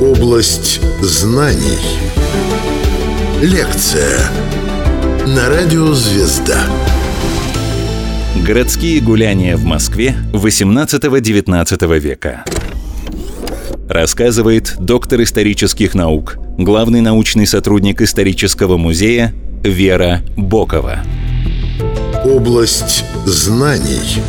Область знаний. Лекция на радио «Звезда». Городские гуляния в Москве 18-19 века. Рассказывает доктор исторических наук, главный научный сотрудник исторического музея Вера Бокова. Область знаний.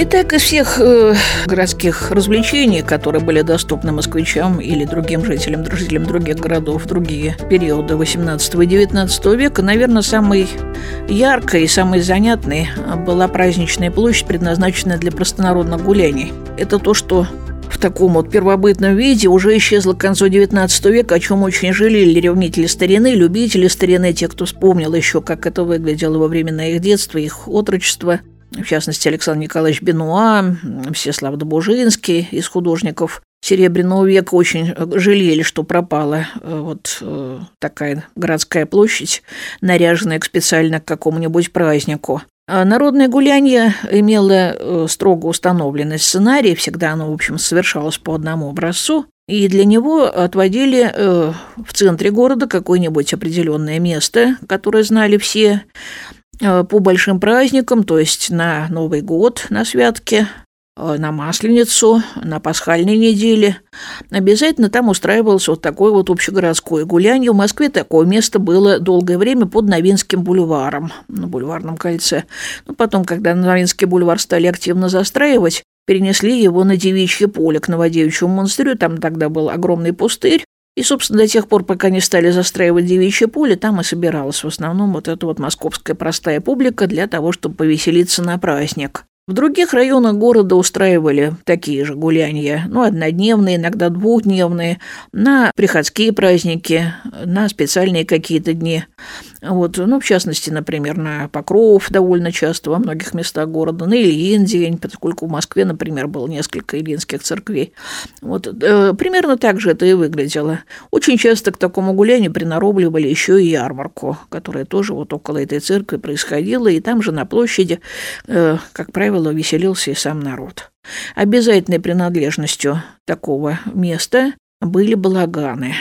Итак, из всех э, городских развлечений, которые были доступны москвичам или другим жителям, жителям других городов в другие периоды 18 и 19 века, наверное, самой яркой и самой занятной была праздничная площадь, предназначенная для простонародных гуляний. Это то, что в таком вот первобытном виде уже исчезло к концу XIX века, о чем очень жалели ревнители старины, любители старины, те, кто вспомнил еще, как это выглядело во времена их детства, их отрочества – в частности, Александр Николаевич Бенуа, Всеслав Добужинский из художников Серебряного века очень жалели, что пропала э, вот э, такая городская площадь, наряженная специально к какому-нибудь празднику. А народное гуляние имело э, строго установленный сценарий, всегда оно, в общем, совершалось по одному образцу, и для него отводили в центре города какое-нибудь определенное место, которое знали все, Э, по большим праздникам, то есть на Новый год, на святки, э, на Масленицу, на пасхальной неделе. Обязательно там устраивалось вот такое вот общегородское гуляние. В Москве такое место было долгое время под Новинским бульваром, на бульварном кольце. Но потом, когда Новинский бульвар стали активно застраивать, перенесли его на Девичье поле, к Новодевичьему монастырю. Там тогда был огромный пустырь, и, собственно, до тех пор, пока не стали застраивать девичье поле, там и собиралась в основном вот эта вот московская простая публика для того, чтобы повеселиться на праздник. В других районах города устраивали такие же гуляния, ну, однодневные, иногда двухдневные, на приходские праздники, на специальные какие-то дни. Вот, ну, в частности, например, на Покров довольно часто во многих местах города, на Ильин день, поскольку в Москве, например, было несколько ильинских церквей. Вот, э, примерно так же это и выглядело. Очень часто к такому гулянию приноробливали еще и ярмарку, которая тоже вот около этой церкви происходила, и там же на площади, э, как правило, правило, веселился и сам народ. Обязательной принадлежностью такого места были балаганы.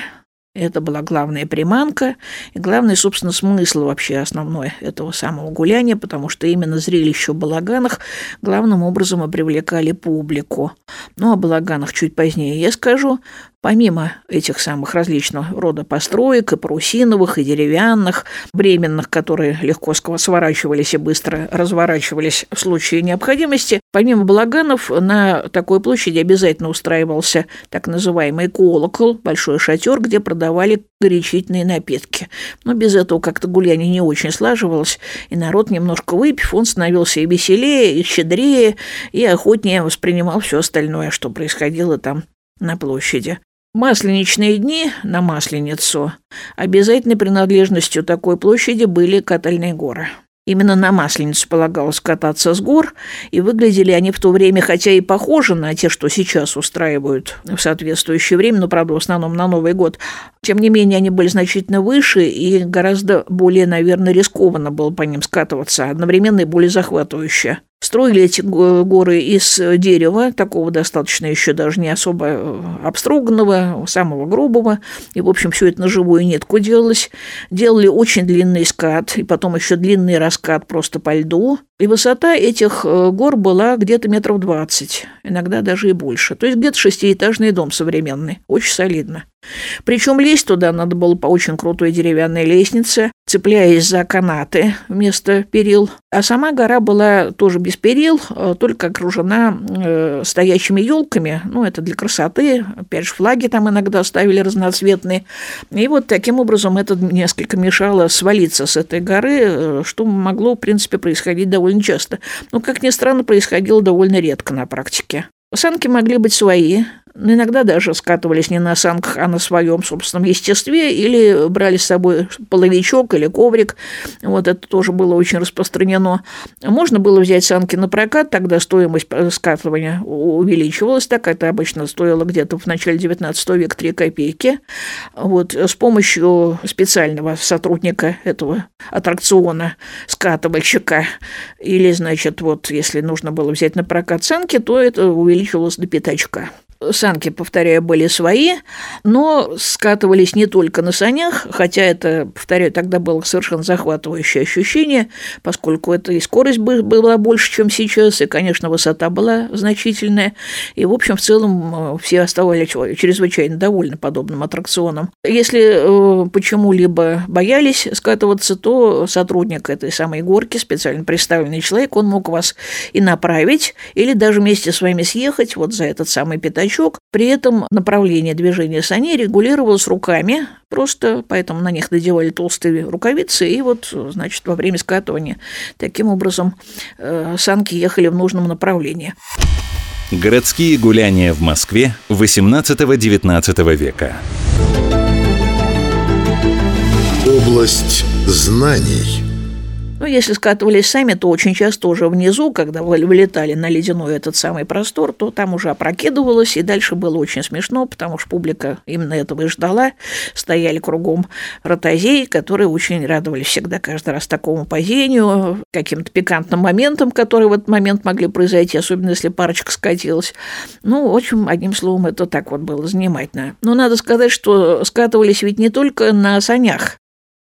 Это была главная приманка и главный, собственно, смысл вообще основной этого самого гуляния, потому что именно зрелище в балаганах главным образом и привлекали публику. Ну, о балаганах чуть позднее я скажу. Помимо этих самых различного рода построек, и парусиновых, и деревянных, временных, которые легко сворачивались и быстро разворачивались в случае необходимости, помимо балаганов на такой площади обязательно устраивался так называемый колокол, большой шатер, где продавали горячительные напитки. Но без этого как-то гуляние не очень слаживалось, и народ, немножко выпив, он становился и веселее, и щедрее, и охотнее воспринимал все остальное, что происходило там на площади. Масленичные дни на Масленицу обязательной принадлежностью такой площади были катальные горы. Именно на Масленицу полагалось кататься с гор, и выглядели они в то время, хотя и похожи на те, что сейчас устраивают в соответствующее время, но, правда, в основном на Новый год. Тем не менее, они были значительно выше, и гораздо более, наверное, рискованно было по ним скатываться, одновременно и более захватывающе. Строили эти горы из дерева, такого достаточно еще даже не особо э, обстроганного, самого грубого. И, в общем, все это на живую нитку делалось. Делали очень длинный скат, и потом еще длинный раскат просто по льду. И высота этих э, гор была где-то метров двадцать, иногда даже и больше. То есть где-то шестиэтажный дом современный, очень солидно. Причем лезть туда надо было по очень крутой деревянной лестнице, цепляясь за канаты вместо перил. А сама гора была тоже без перил, а только окружена э, стоящими елками. Ну, это для красоты. Опять же, флаги там иногда ставили разноцветные. И вот таким образом это несколько мешало свалиться с этой горы, э, что могло, в принципе, происходить довольно часто. Но, как ни странно, происходило довольно редко на практике. Санки могли быть свои, иногда даже скатывались не на санках, а на своем собственном естестве, или брали с собой половичок или коврик. Вот это тоже было очень распространено. Можно было взять санки на прокат, тогда стоимость скатывания увеличивалась, так это обычно стоило где-то в начале 19 века 3 копейки. Вот с помощью специального сотрудника этого аттракциона, скатывальщика, или, значит, вот если нужно было взять на прокат санки, то это увеличивалось до пятачка. Санки, повторяю, были свои, но скатывались не только на санях, хотя это, повторяю, тогда было совершенно захватывающее ощущение, поскольку это и скорость была больше, чем сейчас, и, конечно, высота была значительная. И, в общем, в целом э, все оставались чрезвычайно довольны подобным аттракционом. Если э, почему-либо боялись скатываться, то сотрудник этой самой горки, специально представленный человек, он мог вас и направить, или даже вместе с вами съехать вот за этот самый пятачок значок. При этом направление движения саней регулировалось руками, просто поэтому на них надевали толстые рукавицы, и вот, значит, во время скатывания таким образом э, санки ехали в нужном направлении. Городские гуляния в Москве XVIII-XIX века. Область знаний – ну, если скатывались сами, то очень часто уже внизу, когда вылетали на ледяной этот самый простор, то там уже опрокидывалось, и дальше было очень смешно, потому что публика именно этого и ждала. Стояли кругом ротозеи, которые очень радовались всегда каждый раз такому падению, каким-то пикантным моментам, которые в этот момент могли произойти, особенно если парочка скатилась. Ну, в общем, одним словом, это так вот было занимательно. Но надо сказать, что скатывались ведь не только на санях.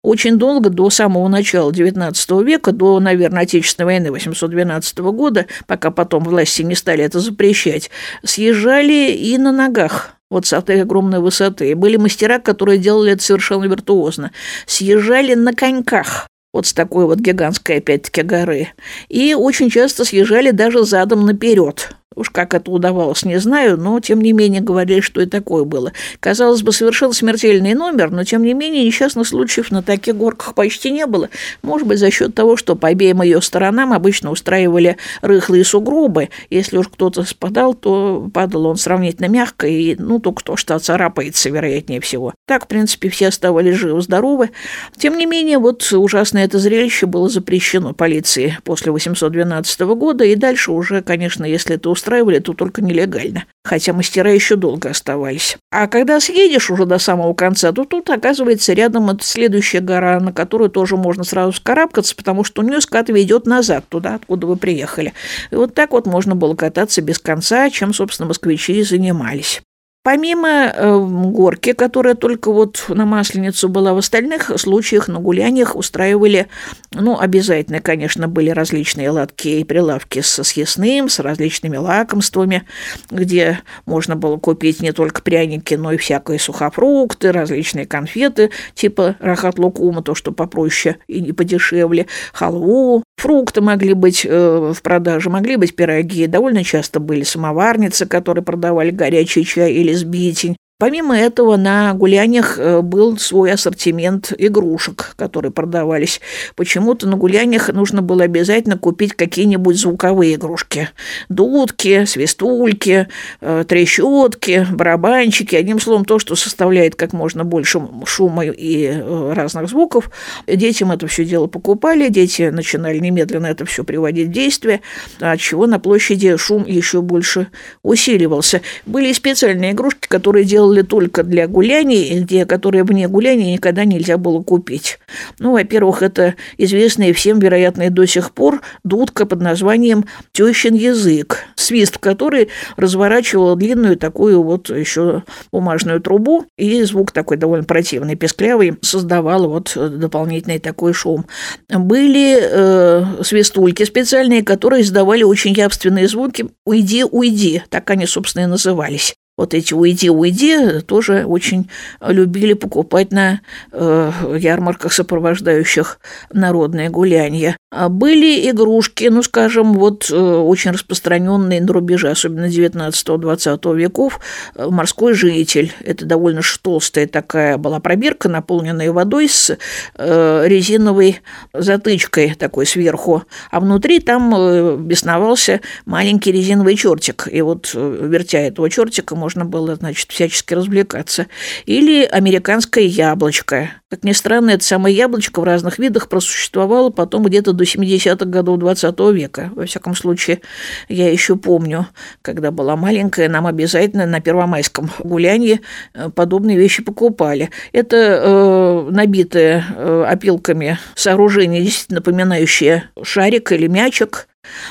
Очень долго, до самого начала XIX века, до, наверное, Отечественной войны 812 года, пока потом власти не стали это запрещать, съезжали и на ногах вот с этой огромной высоты. И были мастера, которые делали это совершенно виртуозно. Съезжали на коньках вот с такой вот гигантской, опять-таки, горы. И очень часто съезжали даже задом наперед. Уж как это удавалось, не знаю, но тем не менее говорили, что и такое было. Казалось бы, совершенно смертельный номер, но тем не менее несчастных случаев на таких горках почти не было. Может быть, за счет того, что по обеим ее сторонам обычно устраивали рыхлые сугробы. Если уж кто-то спадал, то падал он сравнительно мягко, и, ну, только то, что царапается, вероятнее всего. Так, в принципе, все оставались живы-здоровы. Тем не менее, вот ужасное это зрелище было запрещено полиции после 812 года, и дальше уже, конечно, если это устраивали, то только нелегально. Хотя мастера еще долго оставались. А когда съедешь уже до самого конца, то тут, оказывается, рядом это следующая гора, на которую тоже можно сразу скарабкаться, потому что у нее скат ведет назад, туда, откуда вы приехали. И вот так вот можно было кататься без конца, чем, собственно, москвичи и занимались. Помимо э, горки, которая только вот на Масленицу была, в остальных случаях на гуляниях устраивали, ну, обязательно, конечно, были различные лотки и прилавки со съестным, с различными лакомствами, где можно было купить не только пряники, но и всякие сухофрукты, различные конфеты, типа рахат-лукума, то, что попроще и не подешевле, халву, фрукты могли быть э, в продаже, могли быть пироги, довольно часто были самоварницы, которые продавали горячий чай или beating Помимо этого, на гуляниях э, был свой ассортимент игрушек, которые продавались. Почему-то на гуляниях нужно было обязательно купить какие-нибудь звуковые игрушки. Дудки, свистульки, э, трещотки, барабанчики. Одним словом, то, что составляет как можно больше шума и э, разных звуков. Детям это все дело покупали, дети начинали немедленно это все приводить в действие, от чего на площади шум еще больше усиливался. Были и специальные игрушки, которые делали делали только для гуляний, где, которые вне гуляний никогда нельзя было купить. Ну, во-первых, это известная всем, вероятно, и до сих пор дудка под названием «тещин язык», свист который разворачивал длинную такую вот еще бумажную трубу, и звук такой довольно противный, песклявый, создавал вот дополнительный такой шум. Были э, свистульки специальные, которые издавали очень явственные звуки «Уйди, уйди», так они, собственно, и назывались вот эти «Уйди, уйди» тоже очень любили покупать на э, ярмарках, сопровождающих народные гуляния. А были игрушки, ну, скажем, вот э, очень распространенные на рубеже, особенно 19-20 веков, морской житель. Это довольно толстая такая была пробирка, наполненная водой с э, резиновой затычкой такой сверху, а внутри там э, бесновался маленький резиновый чертик. И вот, э, вертя этого чертика, можно было, значит, всячески развлекаться. Или американское яблочко. Как ни странно, это самое яблочко в разных видах просуществовало потом где-то до 70-х годов 20 века. Во всяком случае, я еще помню, когда была маленькая, нам обязательно на Первомайском гулянии э, подобные вещи покупали. Это э, набитое э, опилками сооружение, действительно напоминающее шарик или мячик,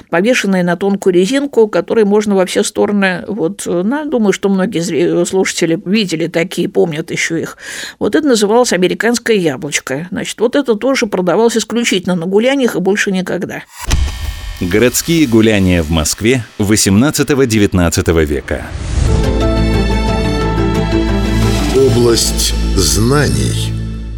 повешенные на тонкую резинку, которые можно во все стороны. Вот, ну, думаю, что многие слушатели видели такие, помнят еще их. Вот это называлось американское яблочко. Значит, вот это тоже продавалось исключительно на гуляниях и больше никогда. Городские гуляния в Москве XVIII-XIX века. Область знаний.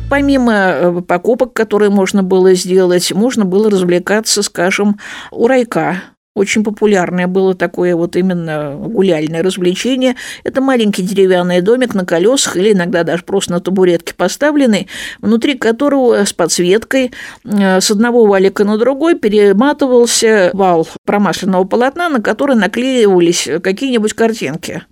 Помимо э, покупок, которые можно было сделать, можно было развлекаться, скажем, у райка очень популярное было такое вот именно гуляльное развлечение. Это маленький деревянный домик на колесах или иногда даже просто на табуретке поставленный, внутри которого с подсветкой э, с одного валика на другой перематывался вал промасленного полотна, на который наклеивались какие-нибудь картинки.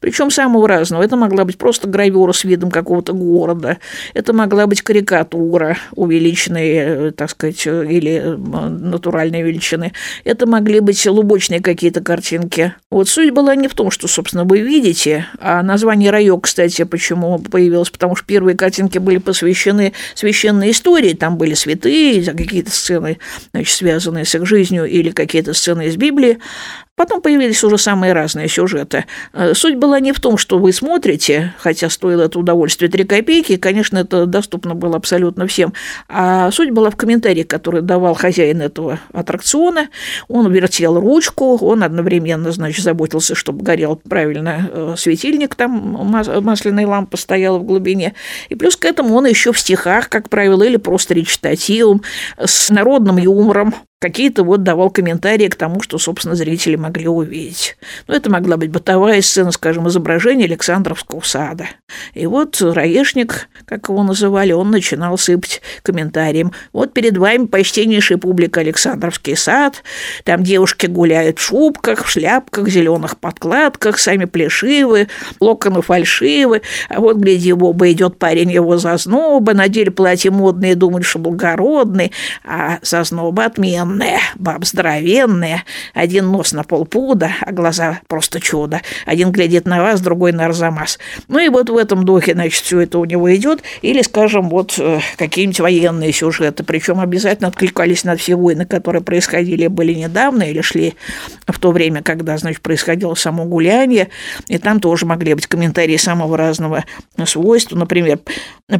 Причем самого разного. Это могла быть просто гравюра с видом какого-то города. Это могла быть карикатура увеличенная, э, так сказать, э, или э, натуральной величины. Это могли быть лубочные какие-то картинки. Вот суть была не в том, что, собственно, вы видите, а название райок, кстати, почему появилось, потому что первые картинки были посвящены священной истории. Там были святые, какие-то сцены, значит, связанные с их жизнью или какие-то сцены из Библии. Потом появились уже самые разные сюжеты. Э, суть была не в том, что вы смотрите, хотя стоило это удовольствие 3 копейки, конечно, это доступно было абсолютно всем, а суть была в комментарии, который давал хозяин этого аттракциона. Он вертел ручку, он одновременно, значит, заботился, чтобы горел правильно э, светильник, там масляная лампа стояла в глубине. И плюс к этому он еще в стихах, как правило, или просто речитативом, с народным юмором какие-то вот давал комментарии к тому, что, собственно, зрители могли увидеть. Ну, это могла быть бытовая сцена, скажем, изображение Александровского сада. И вот Раешник, как его называли, он начинал сыпать комментарием. Вот перед вами почтеннейшая публика Александровский сад, там девушки гуляют в шубках, в шляпках, зеленых подкладках, сами плешивы, локоны фальшивы, а вот, гляди, в оба идет парень его зазноба, надели платье модные, думают, что благородный, а зазноба отмен огромная, баб здоровенная, один нос на полпуда, а глаза просто чудо. Один глядит на вас, другой на Арзамас. Ну и вот в этом духе, значит, все это у него идет. Или, скажем, вот э, какие-нибудь военные сюжеты, причем обязательно откликались на все войны, которые происходили, были недавно или шли в то время, когда, значит, происходило само гуляние, и там тоже могли быть комментарии самого разного свойства. Например,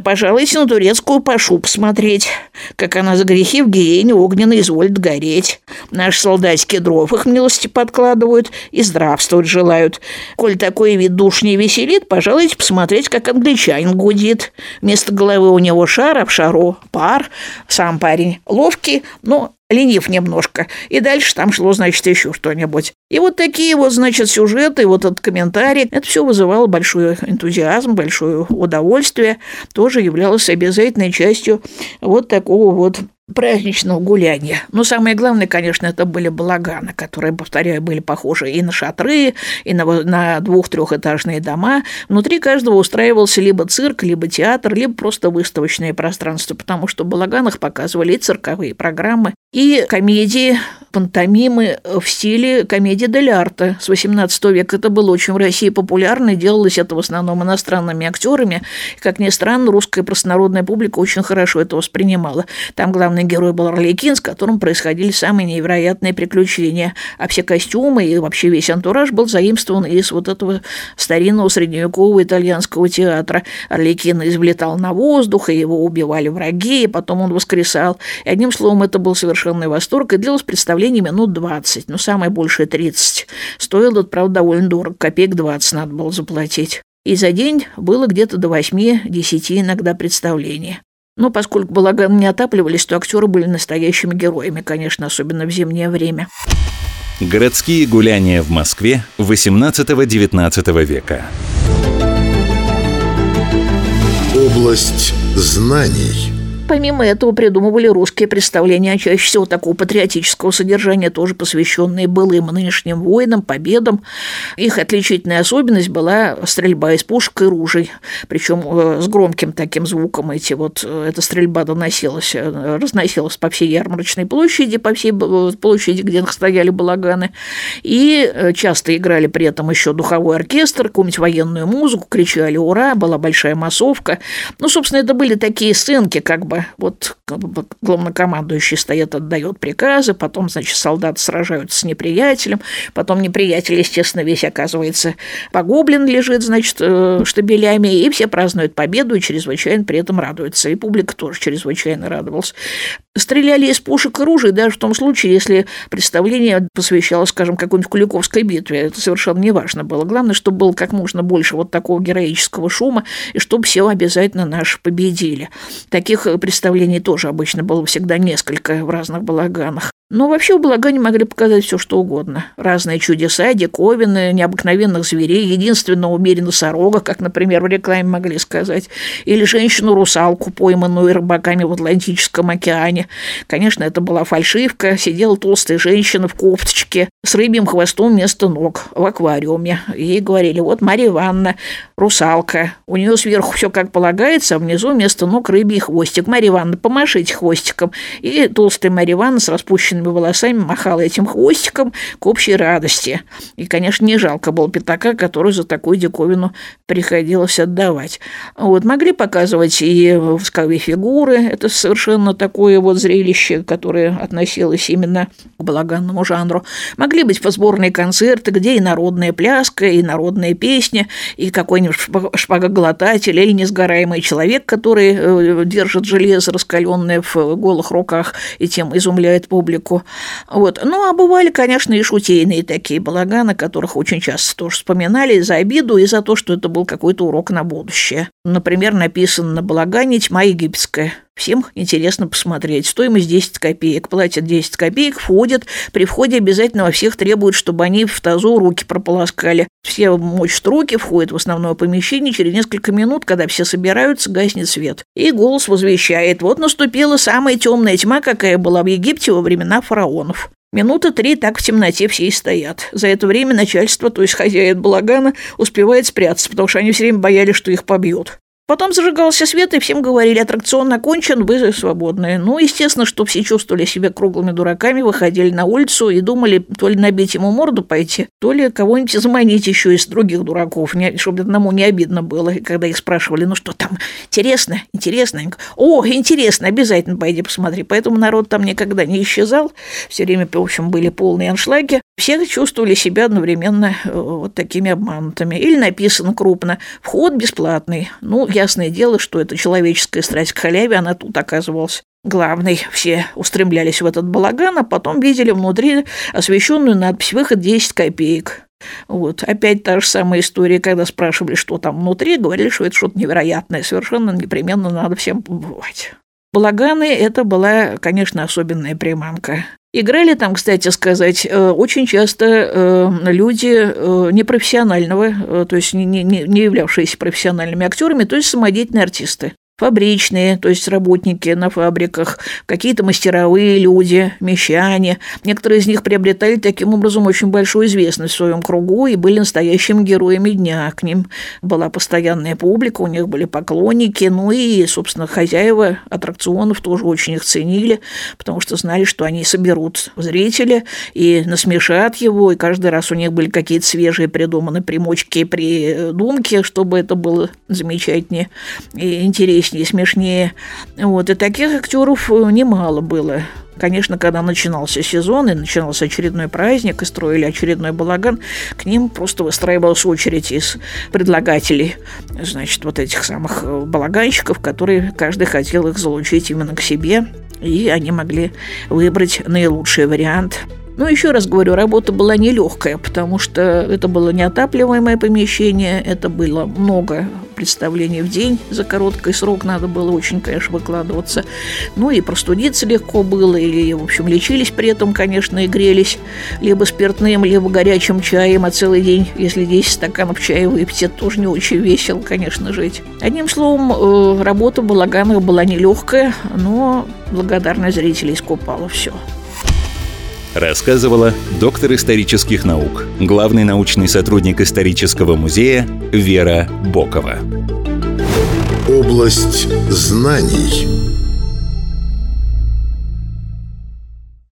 «Пожалуйте на турецкую пашу посмотреть, как она за грехи в гиене огненно изволит гореть. Наши солдатики дров их милости подкладывают и здравствовать желают. Коль такой вид душ не веселит, пожалуйте посмотреть, как англичанин гудит. Вместо головы у него шар, а в шару пар. Сам парень ловкий, но ленив немножко. И дальше там шло, значит, еще что-нибудь. И вот такие вот, значит, сюжеты, вот этот комментарий, это все вызывало большой энтузиазм, большое удовольствие, тоже являлось обязательной частью вот такого вот праздничного гуляния. Но самое главное, конечно, это были балаганы, которые, повторяю, были похожи и на шатры, и на, на двух-трехэтажные дома. Внутри каждого устраивался либо цирк, либо театр, либо просто выставочное пространство, потому что в балаганах показывали и цирковые программы, и комедии, пантомимы в стиле комедии дель арта с 18 века. Это было очень в России популярно, и делалось это в основном иностранными актерами. Как ни странно, русская простонародная публика очень хорошо это воспринимала. Там главный герой был Орликин, с которым происходили самые невероятные приключения. А все костюмы и вообще весь антураж был заимствован из вот этого старинного средневекового итальянского театра. Орликин извлетал на воздух, и его убивали враги, и потом он воскресал. И одним словом, это был совершенный восторг, и длилось представление минут 20, но самое большее 30. Стоило, правда, довольно дорого, копеек 20 надо было заплатить. И за день было где-то до 8-10 иногда представлений. Но поскольку балаганы не отапливались, то актеры были настоящими героями, конечно, особенно в зимнее время. Городские гуляния в Москве XVIII-XIX века. Область знаний – помимо этого придумывали русские представления, чаще всего такого патриотического содержания, тоже посвященные былым нынешним воинам, победам. Их отличительная особенность была стрельба из пушек и ружей, причем э, с громким таким звуком эти вот, э, эта стрельба доносилась, э, разносилась по всей ярмарочной площади, по всей площади, где стояли балаганы, и часто играли при этом еще духовой оркестр, какую-нибудь военную музыку, кричали «Ура!», была большая массовка. Ну, собственно, это были такие сценки, как бы Бокова. Вот главнокомандующий стоит, отдает приказы, потом, значит, солдаты сражаются с неприятелем, потом неприятель, естественно, весь оказывается погублен, лежит, значит, э, штабелями, и все празднуют победу и чрезвычайно при этом радуются. И публика тоже чрезвычайно радовалась. Стреляли из пушек и ружей даже в том случае, если представление посвящалось, скажем, какой-нибудь Куликовской битве. Это совершенно не важно было. Главное, чтобы было как можно больше вот такого героического шума, и чтобы все обязательно наши победили. Таких представлений тоже обычно было всегда несколько в разных балаганах. Но вообще в Балагане могли показать все, что угодно. Разные чудеса, диковины, необыкновенных зверей, единственного в мире носорога, как, например, в рекламе могли сказать, или женщину-русалку, пойманную рыбаками в Атлантическом океане. Конечно, это была фальшивка, сидела толстая женщина в кофточке с рыбьим хвостом вместо ног в аквариуме. Ей говорили, вот Марья Ивановна, русалка, у нее сверху все как полагается, а внизу вместо ног рыбий хвостик. Марья Ивановна, помашите хвостиком. И толстая Марья Ивановна с распущенной распущенными волосами махала этим хвостиком к общей радости. И, конечно, не жалко было пятака, который за такую диковину приходилось отдавать. Вот, могли показывать и восковые фигуры, это совершенно такое вот зрелище, которое относилось именно к балаганному жанру. Могли быть сборные концерты, где и народная пляска, и народная песня, и какой-нибудь шпагоглотатель или несгораемый человек, который э, держит железо раскаленное в голых руках и тем изумляет публику музыку. Вот. Ну, а бывали, конечно, и шутейные такие балаганы, которых очень часто тоже вспоминали за обиду и за то, что это был какой-то урок на будущее. Например, написано на балагане «Тьма египетская». Всем интересно посмотреть. Стоимость 10 копеек. Платят 10 копеек, входят. При входе обязательно во всех требуют, чтобы они в тазу руки прополоскали. Все мочат руки, входят в основное помещение. Через несколько минут, когда все собираются, гаснет свет. И голос возвещает. Вот наступила самая темная тьма, какая была в Египте во времена фараонов. Минуты три так в темноте все и стоят. За это время начальство, то есть хозяин балагана, успевает спрятаться, потому что они все время боялись, что их побьют. Потом зажигался свет, и всем говорили, аттракцион окончен, вы свободные. Ну, естественно, что все чувствовали себя круглыми дураками, выходили на улицу и думали то ли набить ему морду пойти, то ли кого-нибудь заманить еще из других дураков, чтобы одному не обидно было. Когда их спрашивали, ну что там, интересно, интересно? О, интересно, обязательно пойди посмотри. Поэтому народ там никогда не исчезал, все время, в общем, были полные аншлаги. Все чувствовали себя одновременно э, вот такими обманутыми. Или написано крупно, вход бесплатный. Ну, ясное дело, что это человеческая страсть к халяве, она тут оказывалась главной. Все устремлялись в этот балаган, а потом видели внутри освещенную надпись «Выход 10 копеек». Вот. Опять та же самая история, когда спрашивали, что там внутри, говорили, что это что-то невероятное, совершенно непременно надо всем побывать. Балаганы – это была, конечно, особенная приманка. Играли там, кстати сказать, э, очень часто э, люди э, непрофессионального, то есть не, являвшиеся профессиональными актерами, то есть самодеятельные артисты фабричные, то есть работники на фабриках, какие-то мастеровые люди, мещане. Некоторые из них приобретали таким образом очень большую известность в своем кругу и были настоящими героями дня. К ним была постоянная публика, у них были поклонники, ну и, собственно, хозяева аттракционов тоже очень их ценили, потому что знали, что они соберут зрителя и насмешат его, и каждый раз у них были какие-то свежие придуманные примочки и придумки, чтобы это было замечательнее и интереснее интереснее, смешнее. Вот, и таких актеров э, немало было. Конечно, когда начинался сезон и начинался очередной праздник, и строили очередной балаган, к ним просто выстраивалась очередь из предлагателей, значит, вот этих самых э, балаганщиков, которые каждый хотел их залучить именно к себе, и они могли выбрать наилучший вариант – но еще раз говорю, работа была нелегкая, потому что это было неотапливаемое помещение, это было много представлений в день, за короткий срок надо было очень, конечно, выкладываться. Ну и простудиться легко было, или, в общем, лечились при этом, конечно, и грелись либо спиртным, либо горячим чаем, а целый день, если 10 стаканов чая выпить, это тоже не очень весело, конечно, жить. Одним словом, э, работа Балаганова была нелегкая, но благодарность зрителей искупала все. Рассказывала доктор исторических наук, главный научный сотрудник исторического музея Вера Бокова. Область знаний.